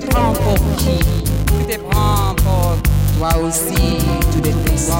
te prends pour qui? Tu te prends pour toi aussi, tu détestes.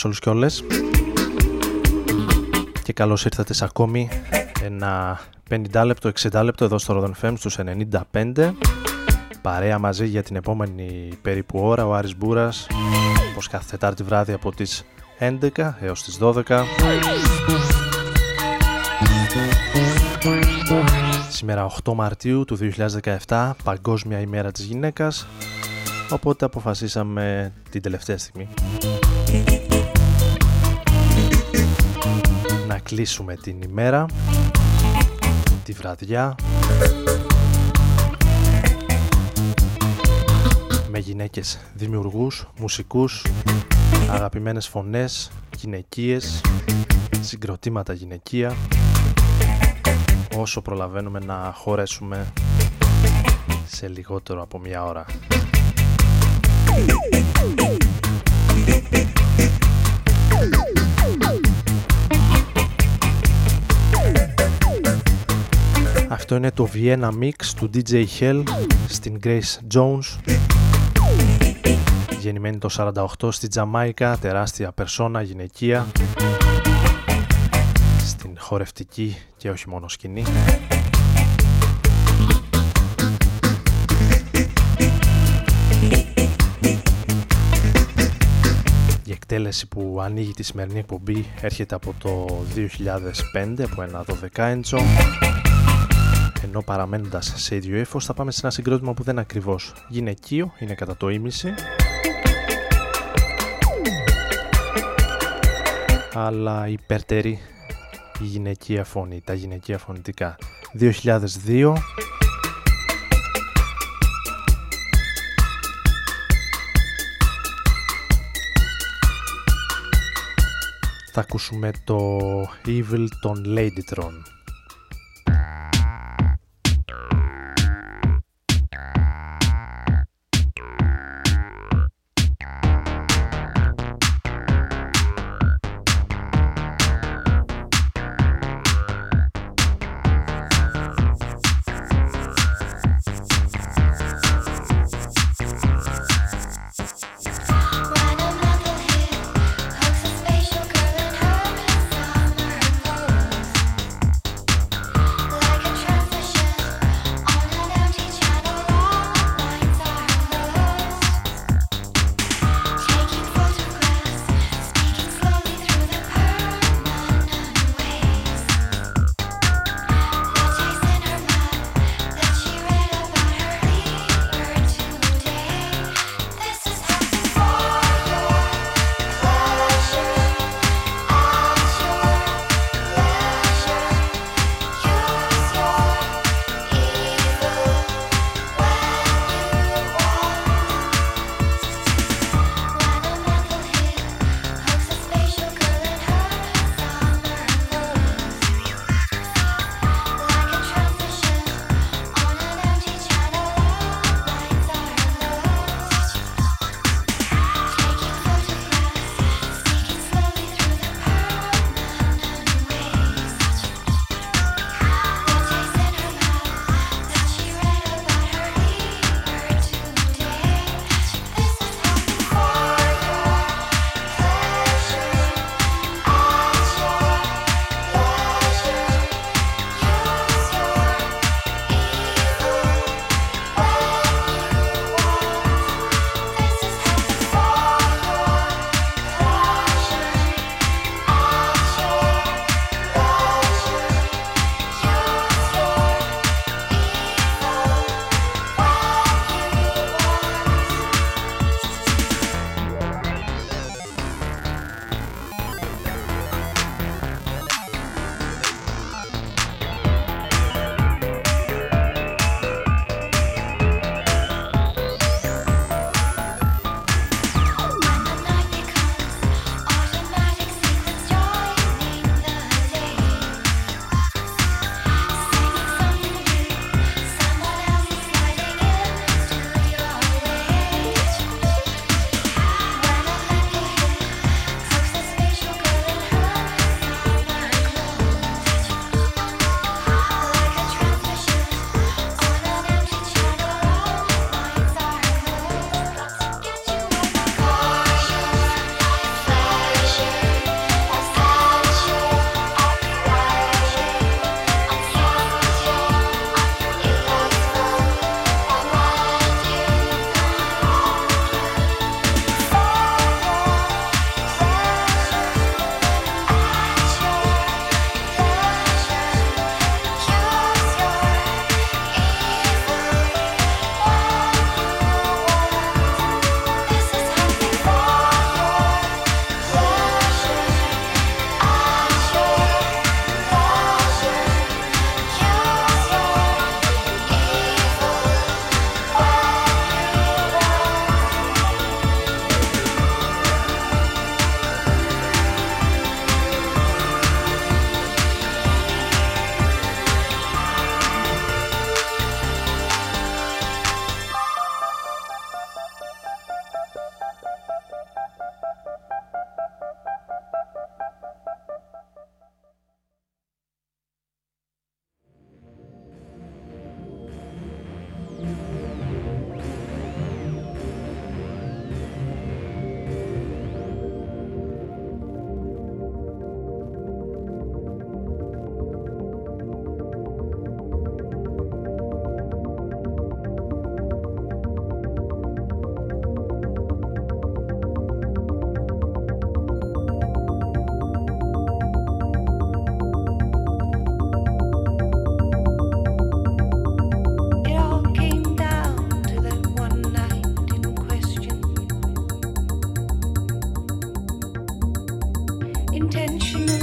Σε όλους και όλες. Και καλώς ήρθατε σε ακόμη ένα 50 λεπτό, 60 λεπτό εδώ στο Rodon FM στους 95 παρέα μαζί για την επόμενη περίπου ώρα ο Άρης Μπούρας όπως κάθε Τετάρτη βράδυ από τις 11 έως τις 12 Σήμερα 8 Μαρτίου του 2017 Παγκόσμια ημέρα της γυναίκας. Οπότε αποφασίσαμε την τελευταία στιγμή κλείσουμε την ημέρα τη βραδιά με γυναίκες δημιουργούς, μουσικούς αγαπημένες φωνές, γυναικείες συγκροτήματα γυναικεία όσο προλαβαίνουμε να χωρέσουμε σε λιγότερο από μια ώρα. Αυτό είναι το Vienna Mix του DJ Hell στην Grace Jones. Γεννημένη το 48 στη Τζαμάικα, τεράστια περσόνα, γυναικεία. Στην χορευτική και όχι μόνο σκηνή. Η εκτέλεση που ανοίγει τη σημερινή εκπομπή έρχεται από το 2005 από ένα 12 inch ενώ παραμένοντας σε ίδιο ύφος θα πάμε σε ένα συγκρότημα που δεν είναι ακριβώς γυναικείο, είναι κατά το ίμιση. Αλλά υπερτερεί η γυναικεία φωνή, τα γυναικεία φωνητικά. 2002 θα ακούσουμε το Evil των Ladytron. intentional.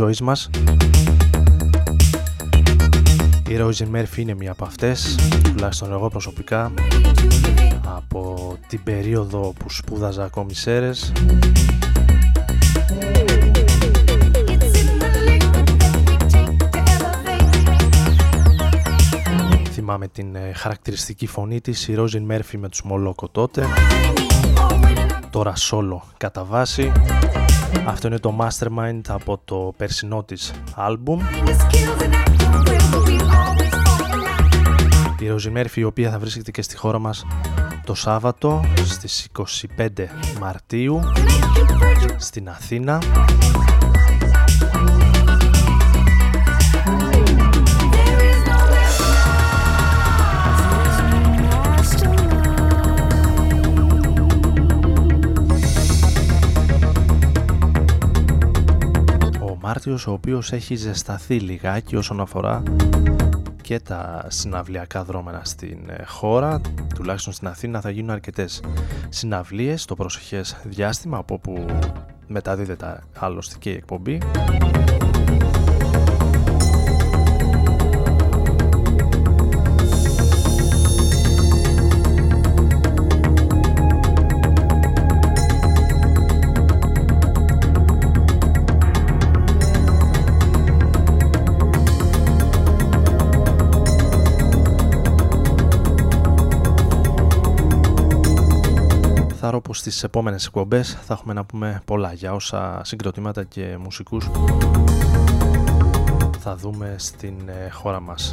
Ζωής μας. Η Ρόιζιν Μέρφυ είναι μία από αυτές, τουλάχιστον εγώ προσωπικά, από την περίοδο που σπούδαζα ακόμη σέρες. Θυμάμαι την ε, χαρακτηριστική φωνή της, η Ρόιζιν Μέρφυ με τους Μολόκο τότε, τώρα solo κατά βάση. Αυτό είναι το Mastermind από το περσινό της άλμπουμ. Η Ροζι Μέρφυ η οποία θα βρίσκεται και στη χώρα μας το Σάββατο στις 25 Μαρτίου στην Αθήνα. Μάρτιος ο οποίος έχει ζεσταθεί λιγάκι όσον αφορά και τα συναυλιακά δρόμενα στην ε, χώρα. Τουλάχιστον στην Αθήνα θα γίνουν αρκετές συναυλίες το προσεχές διάστημα από όπου μεταδίδεται άλλωστε και η εκπομπή στις επόμενες εκπομπές θα έχουμε να πούμε πολλά για όσα συγκροτήματα και μουσικούς θα δούμε στην ε, χώρα μας.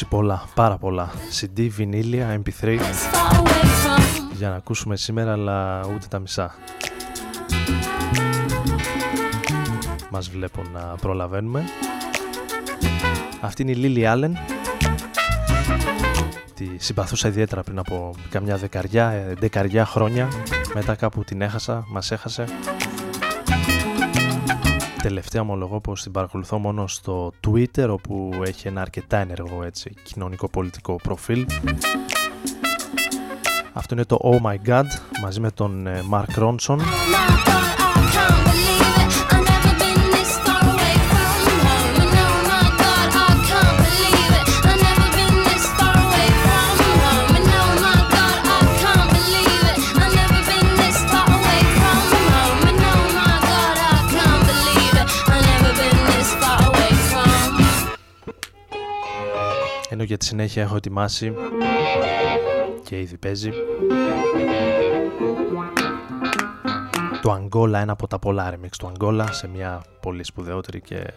Συγκεντρώσει πολλά, πάρα πολλά CD, βινίλια, MP3 για να ακούσουμε σήμερα αλλά ούτε τα μισά. Μας βλέπουν να προλαβαίνουμε. Αυτή είναι η Lily Allen. Τη συμπαθούσα ιδιαίτερα πριν από καμιά δεκαριά, ε, δεκαριά χρόνια. Μετά κάπου την έχασα, μας έχασε. Τελευταία ομολογώ πως την παρακολουθώ μόνο στο Twitter όπου έχει ένα αρκετά ενεργό έτσι, κοινωνικό-πολιτικό προφίλ. Αυτό είναι το Oh My God μαζί με τον ε, Mark Ronson. Συνέχεια έχω ετοιμάσει και ήδη παίζει το Angola, ένα από τα πολλά remix του Angola σε μια πολύ σπουδαιότερη και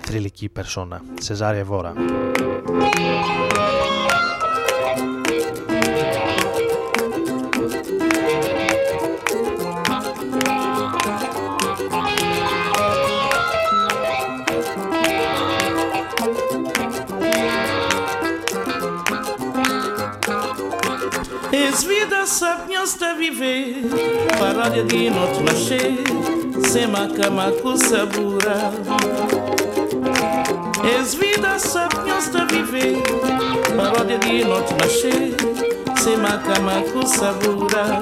θρηλυκή περσόνα, Σεζάρια Βόρα. sabiam-se viver Para olhar de noite nascer Sem macama com sabura Es vida sabiam-se viver Para olhar de noite nascer Sem macama com sabura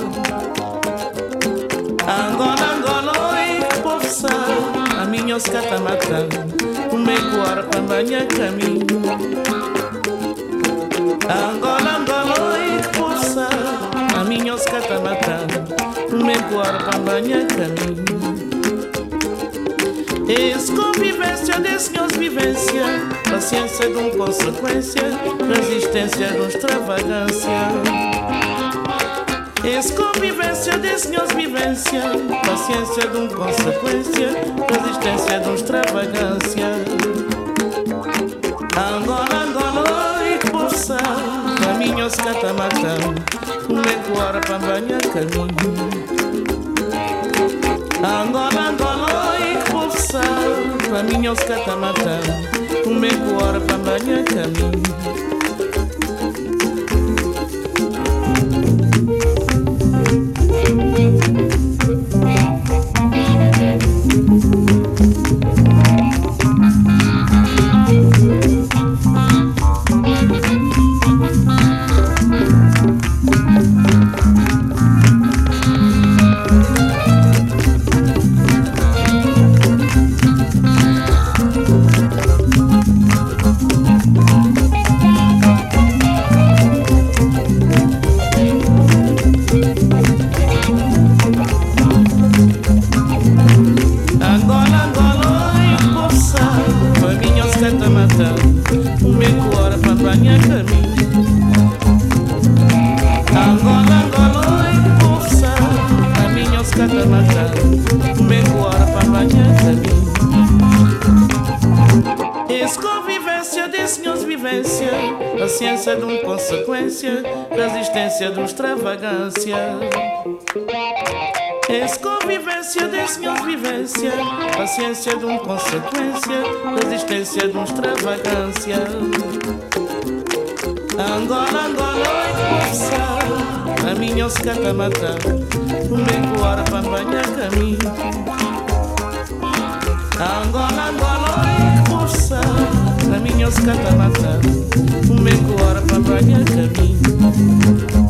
Angola, Angola, oi, povo A minha oscata mata Um bem para amanhã caminho Angola, a minha oscata matando, o meu corpo a banha caminho. Esse convivência desse senhores vivência, paciência de um consequência, resistência de um extravagância. Esse convivência de senhores vivência, paciência de um consequência, resistência de um extravagância. Angola, Angola, e poça, caminho se catamatão, harapan banyak kamu Angola Angola ikufsa Paminhos katamata Umekuwa harapan consequência, resistência de um extravagância. Angola, Angola, oi, moça, a minha oscata mata, o meu hora para banhar caminho. Angola, Angola, oi, moça, a minha oscata mata, o meu hora para banhar caminho.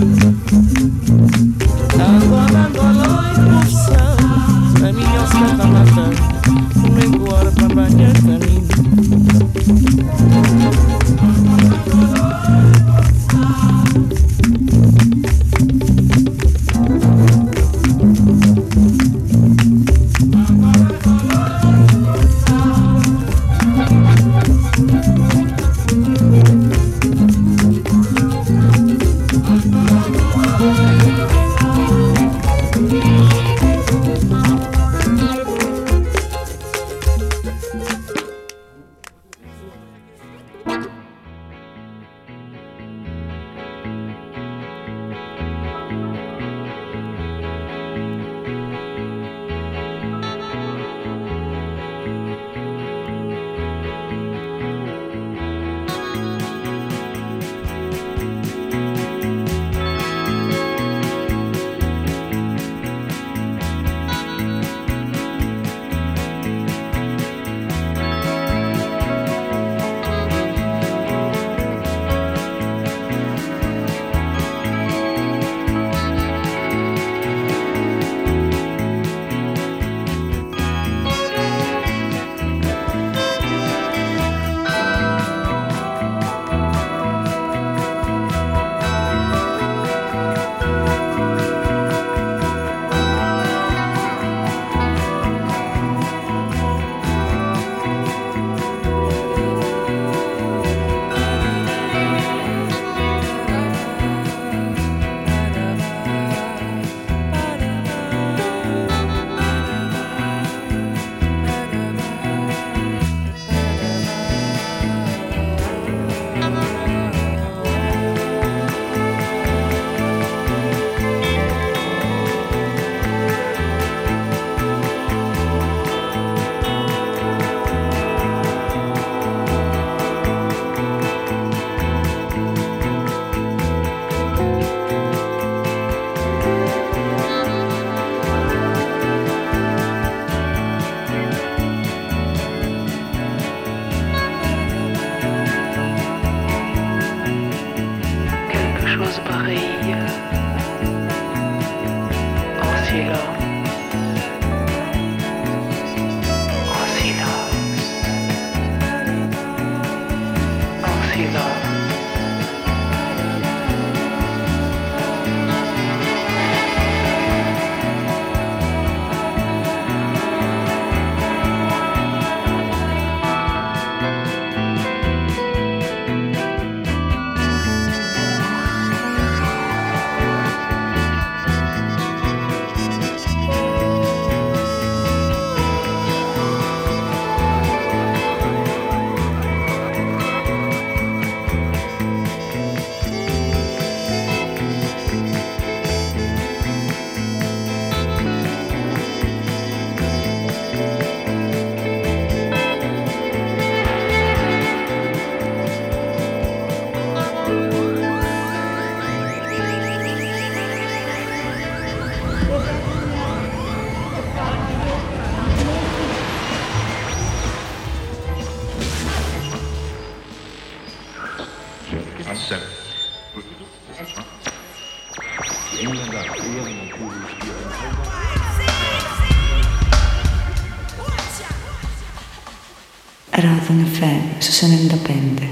ten fe, eso se se ne independe.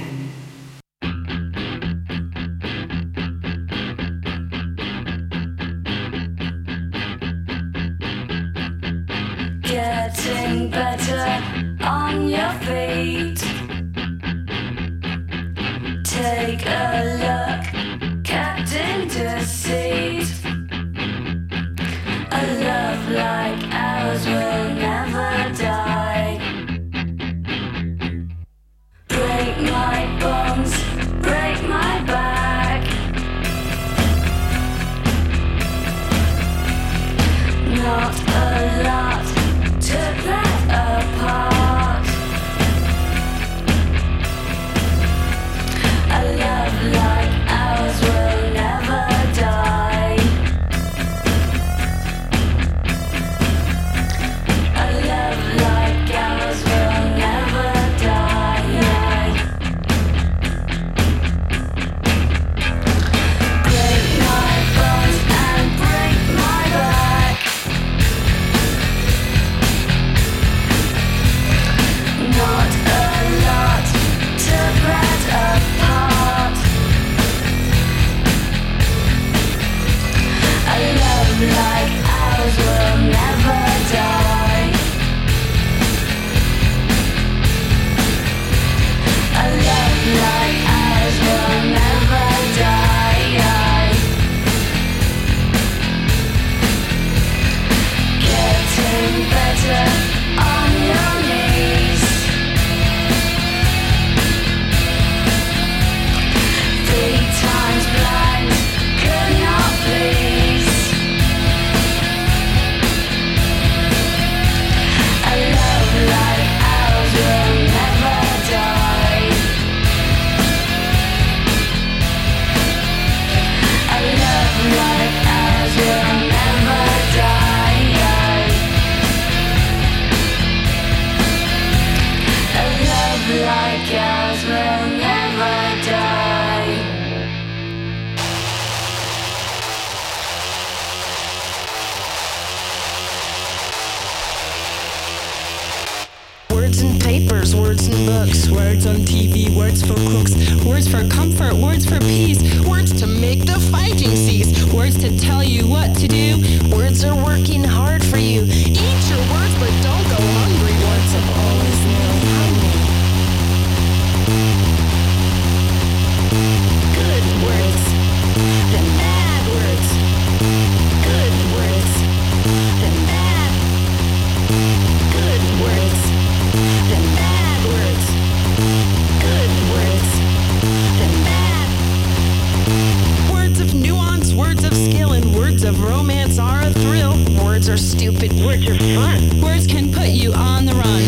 Words of romance are a thrill. Words are stupid. Words are fun. Words can put you on the run.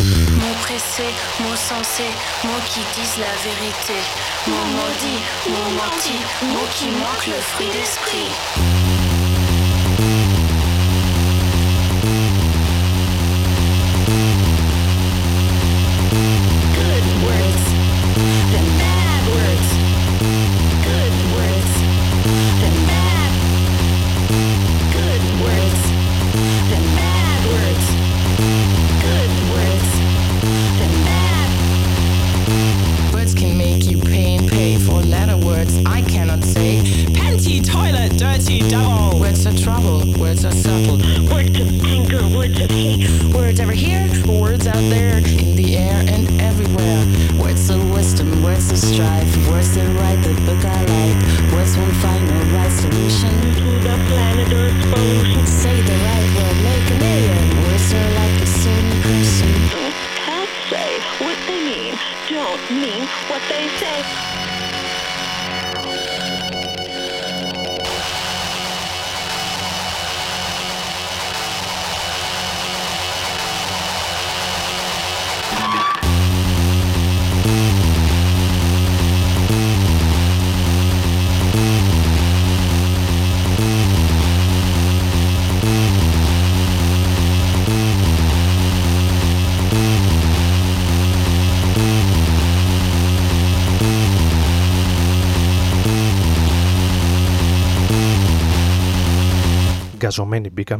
Qui la vérité. Qui le fruit d'esprit.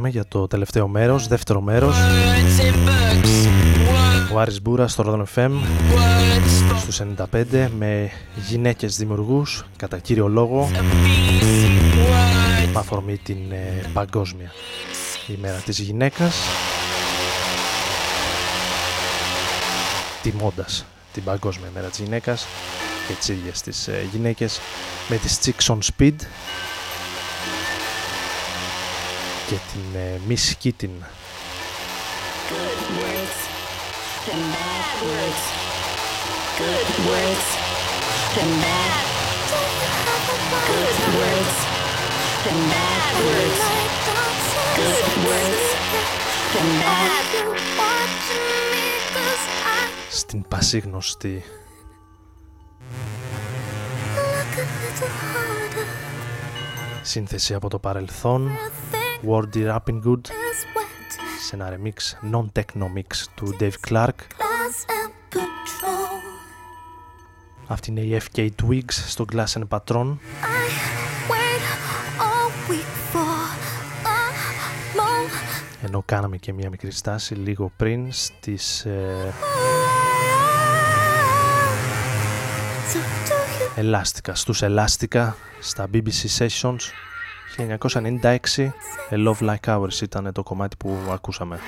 Για το τελευταίο μέρος, δεύτερο μέρος. Ο Άρης Μπούρα στο Ρόδον FM στους 95 με γυναίκες δημιουργούς, κατά κύριο λόγο, με αφορμή την ε, παγκόσμια ημέρα της γυναίκας. Τιμώντας την παγκόσμια ημέρα της γυναίκας και τις ίδιες τις ε, γυναίκες με τις Chicks on Speed και την ε, Miss Keaton Good words, then bad words. Good words, then bad. Good words, then bad words. Good words, then bad. στην πασίγνωστη σύνθεση από το παρελθόν Wordy Rapping Good. Σε ένα remix non-techno mix του Dave Clark. αυτή είναι η FK Twigs στο Glass and Patron. Ενώ κάναμε και μια μικρή στάση λίγο πριν στις ε, Ελάστικα, στους Ελάστικα στα BBC Sessions 1996 A Love Like Ours ήταν το κομμάτι που ακούσαμε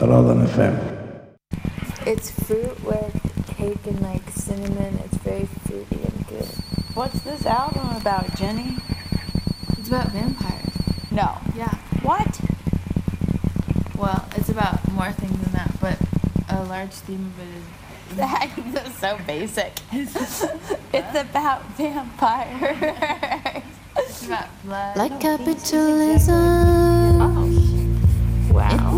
Rodan FM. It's fruit with cake and like cinnamon. It's very fruity and good. What's this album about, Jenny? It's about vampires. No. Yeah. What? Well, it's about more things than that, but a large theme of it is That is so basic. it's about vampires. it's about blood. Like capitalism,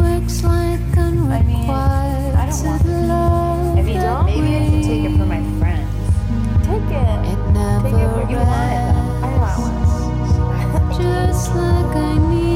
works like unrequited love. If you don't, maybe I should take it for my friends. Take it. It never Take it for you want it. I want one. Just like I need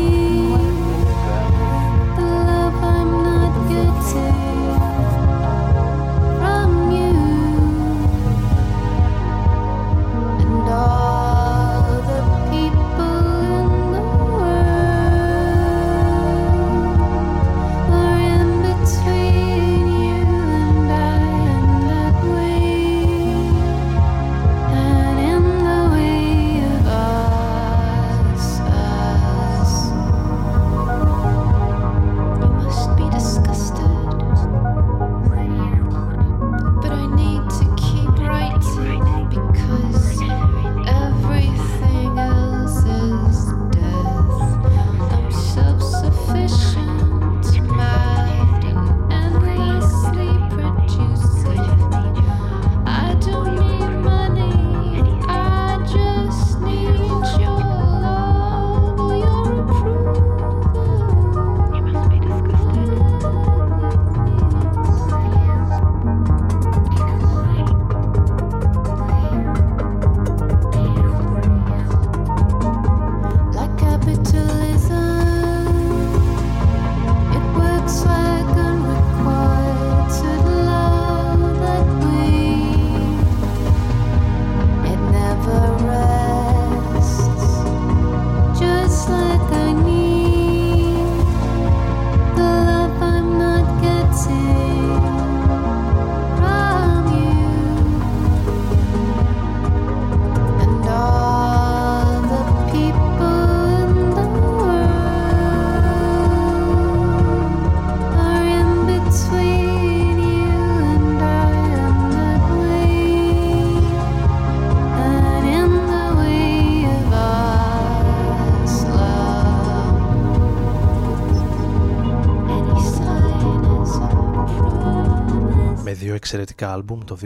δύο εξαιρετικά άλμπουμ το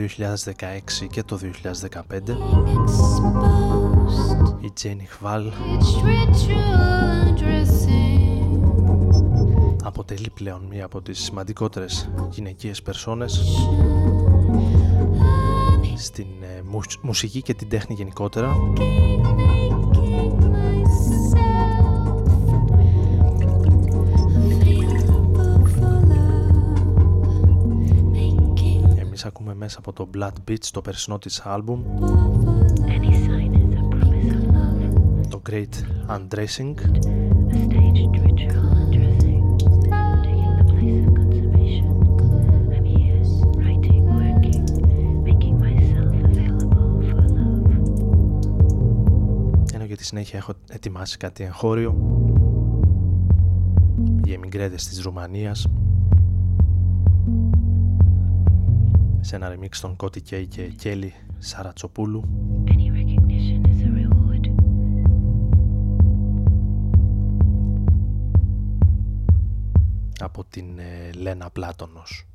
2016 και το 2015 η Jenny Hval It's ritual undressing. αποτελεί πλέον μία από τις σημαντικότερες γυναικείες περσόνες στην ε, μουσ- μουσική και την τέχνη γενικότερα μέσα από το Blood Beach το περσινό της άλμπουμ. Το Great Undressing. Ενώ για τη συνέχεια έχω ετοιμάσει κάτι εγχώριο. Για εμιγκρέτες της Ρουμανίας σε ένα remix των Κώτη Κέι και Κέλη Σαρατσοπούλου. Από την ε, Λένα Πλάτωνος.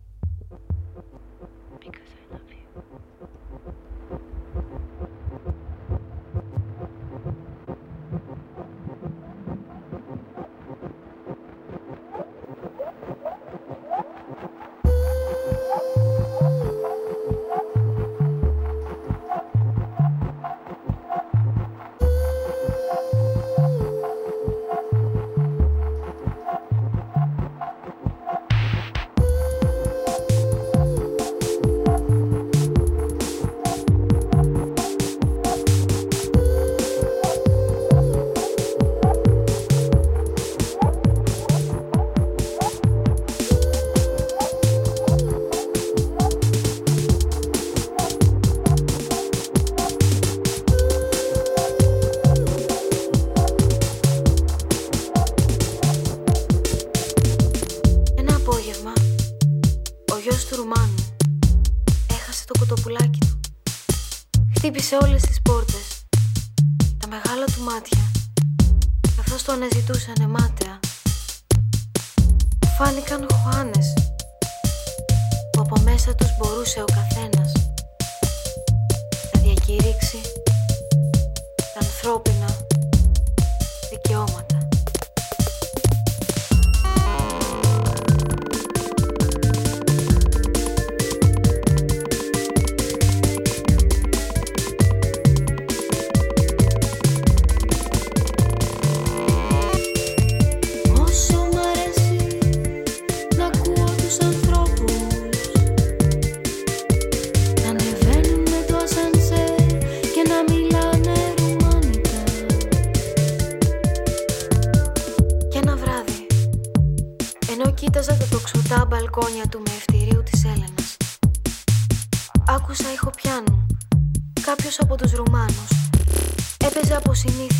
Έπαιζε από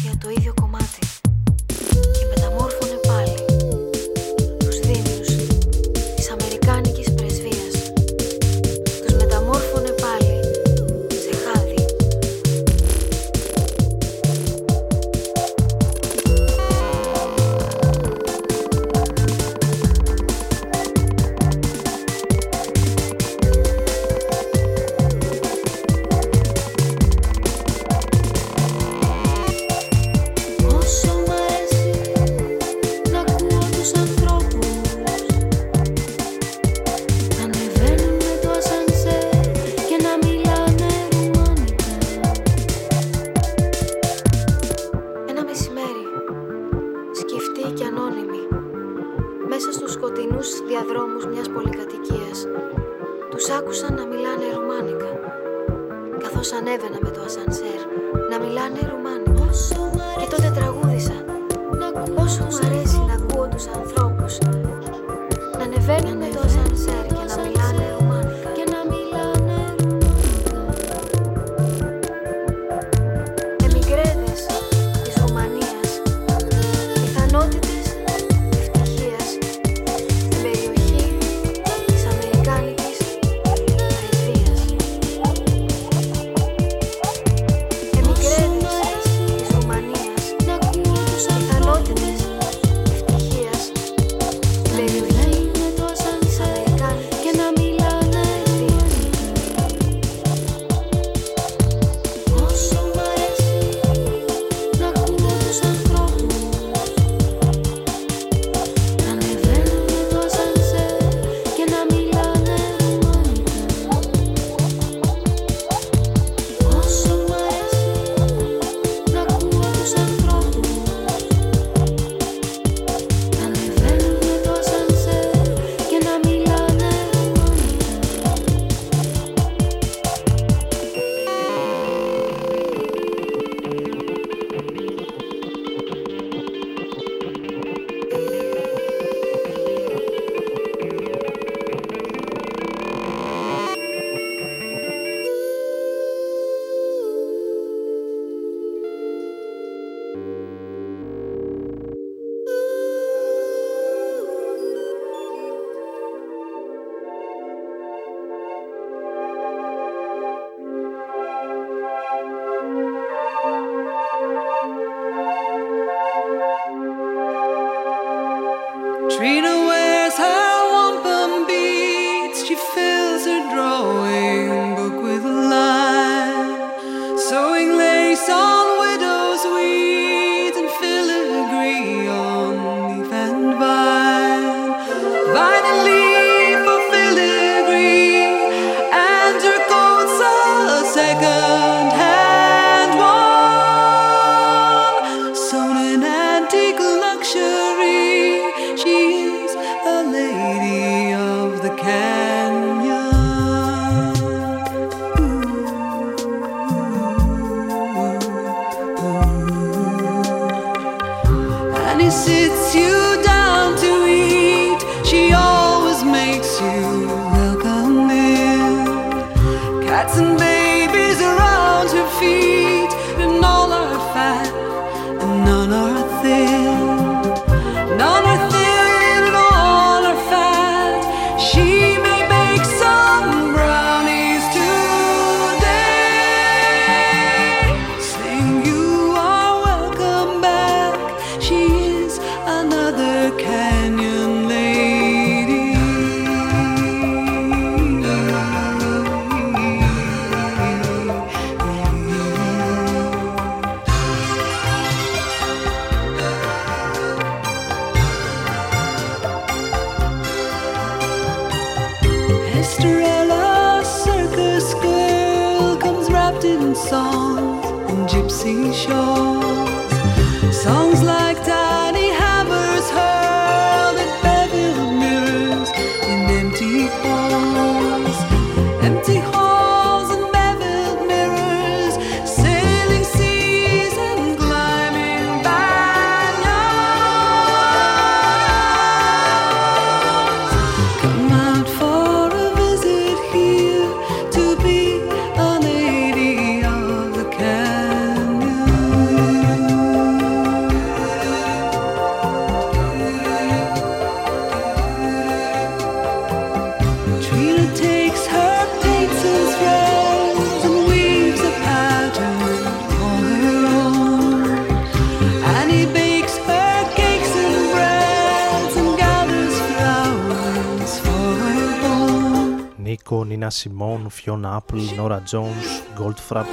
Simone, Fiona Apple, Nora Jones, Goldfrapp.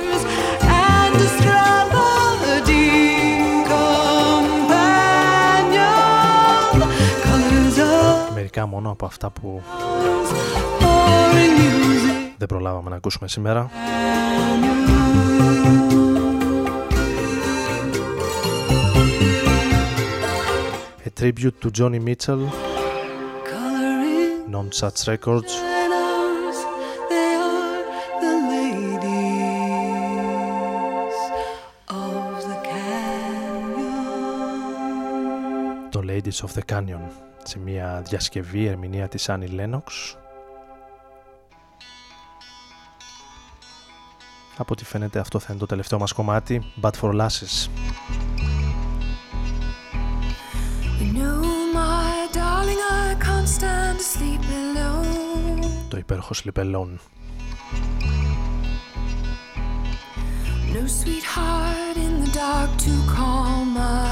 Μερικά μόνο από αυτά που δεν προλάβαμε να ακούσουμε σήμερα. A tribute to Johnny Mitchell, Non-Such Records. Of the Canyon σε μια διασκευή ερμηνεία της Άννη Lennox. Από ό,τι φαίνεται αυτό θα είναι το τελευταίο μας κομμάτι Bad for Lasses. Το υπέροχο Sleep Alone. No sweetheart in the dark to call my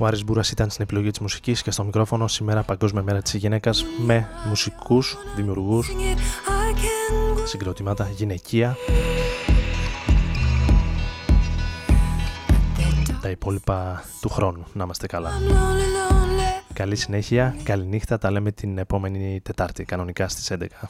ο Άρης Μπούρας ήταν στην επιλογή της μουσικής και στο μικρόφωνο σήμερα Παγκόσμια Μέρα της Γυναίκας με μουσικούς, δημιουργούς, συγκροτήματα, γυναικεία. Τα υπόλοιπα του χρόνου. Να είμαστε καλά. Καλή συνέχεια, καλή νύχτα. Τα λέμε την επόμενη Τετάρτη, κανονικά στις 11.